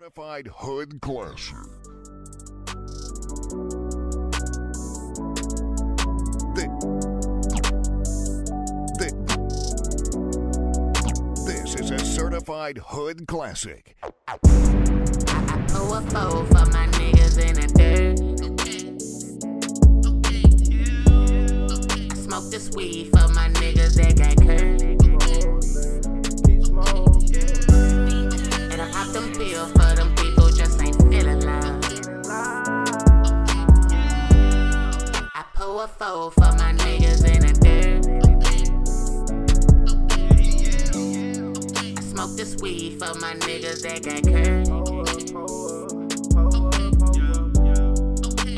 Certified Hood Classic. Thi- thi- This is a certified hood classic. I pull a four for my niggas in the dirt. Smoke this weed for my niggas that got curved. Pop them pills for them people just ain't feeling love. I pull a four for my niggas in the dirt. I smoke this weed for my niggas that got curved.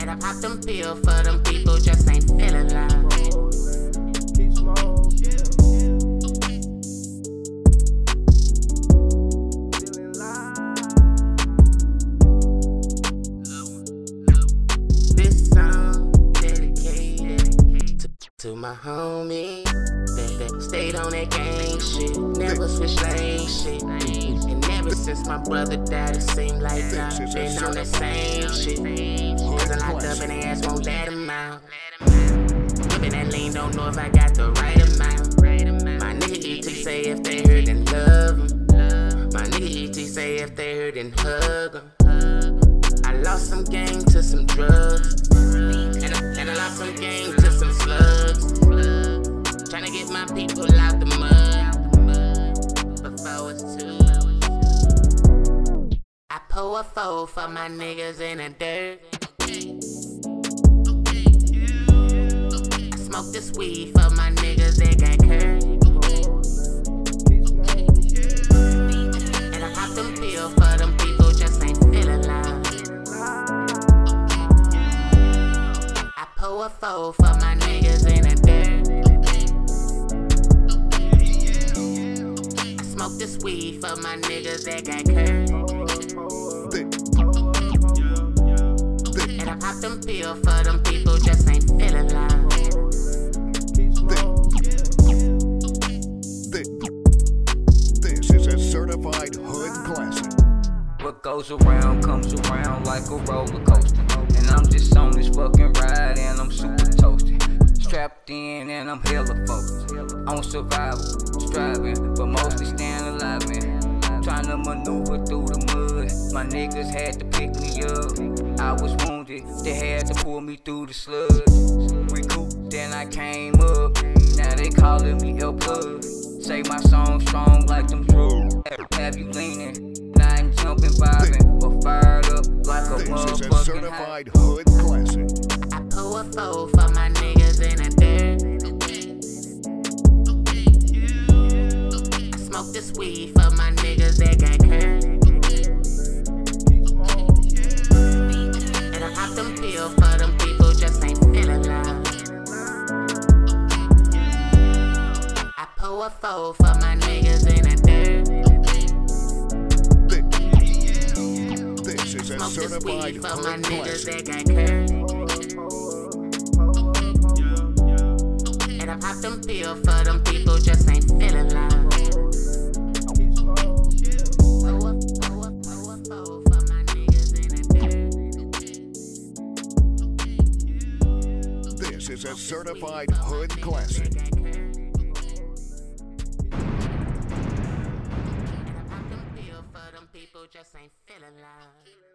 And I pop them pills for my homie stayed on that gang shit, never switched lane shit. And ever since my brother died, it seemed like I've been on that same shit. Cause I locked up and they ass won't let him out. Whipping that lean, don't know if I got the right amount. My nigga ET say if they heard, then love him. My nigga ET say if they heard, then hug him. I lost some game to some drugs. And I, and I lost some game my people out the mud. Before it's too I pull a four for my niggas in the dirt. I smoke this weed for my niggas that got curved. And I pop them pills for them people just ain't feeling love. I pull a four for my niggas in this weed for my niggas that got curved. Thi- thi- And I pop them pills for them people just ain't feeling love. This is a certified hood classic. What goes around comes around like a roller coaster. And I'm just on this fucking ride and I'm super toasted. Strapped in and I'm hella focused. On survival, striving, but My niggas had to pick me up. I was wounded, they had to pull me through the sludge. Recouped, then I came up. Now they calling me El Plug. Say my song strong like them drugs. Have you leaning? Now I'm jumping, vibing, but fired up like a This is a motherfucking high. certified hood classic. I pull a four for my niggas in the dirt. I smoke this weed for my niggas that got curved. A four for my niggas in the dirt. Smoke this weed for my niggas that got. And I pop them pills for them people just ain't feeling is a certified hood classic. Just ain't feeling love.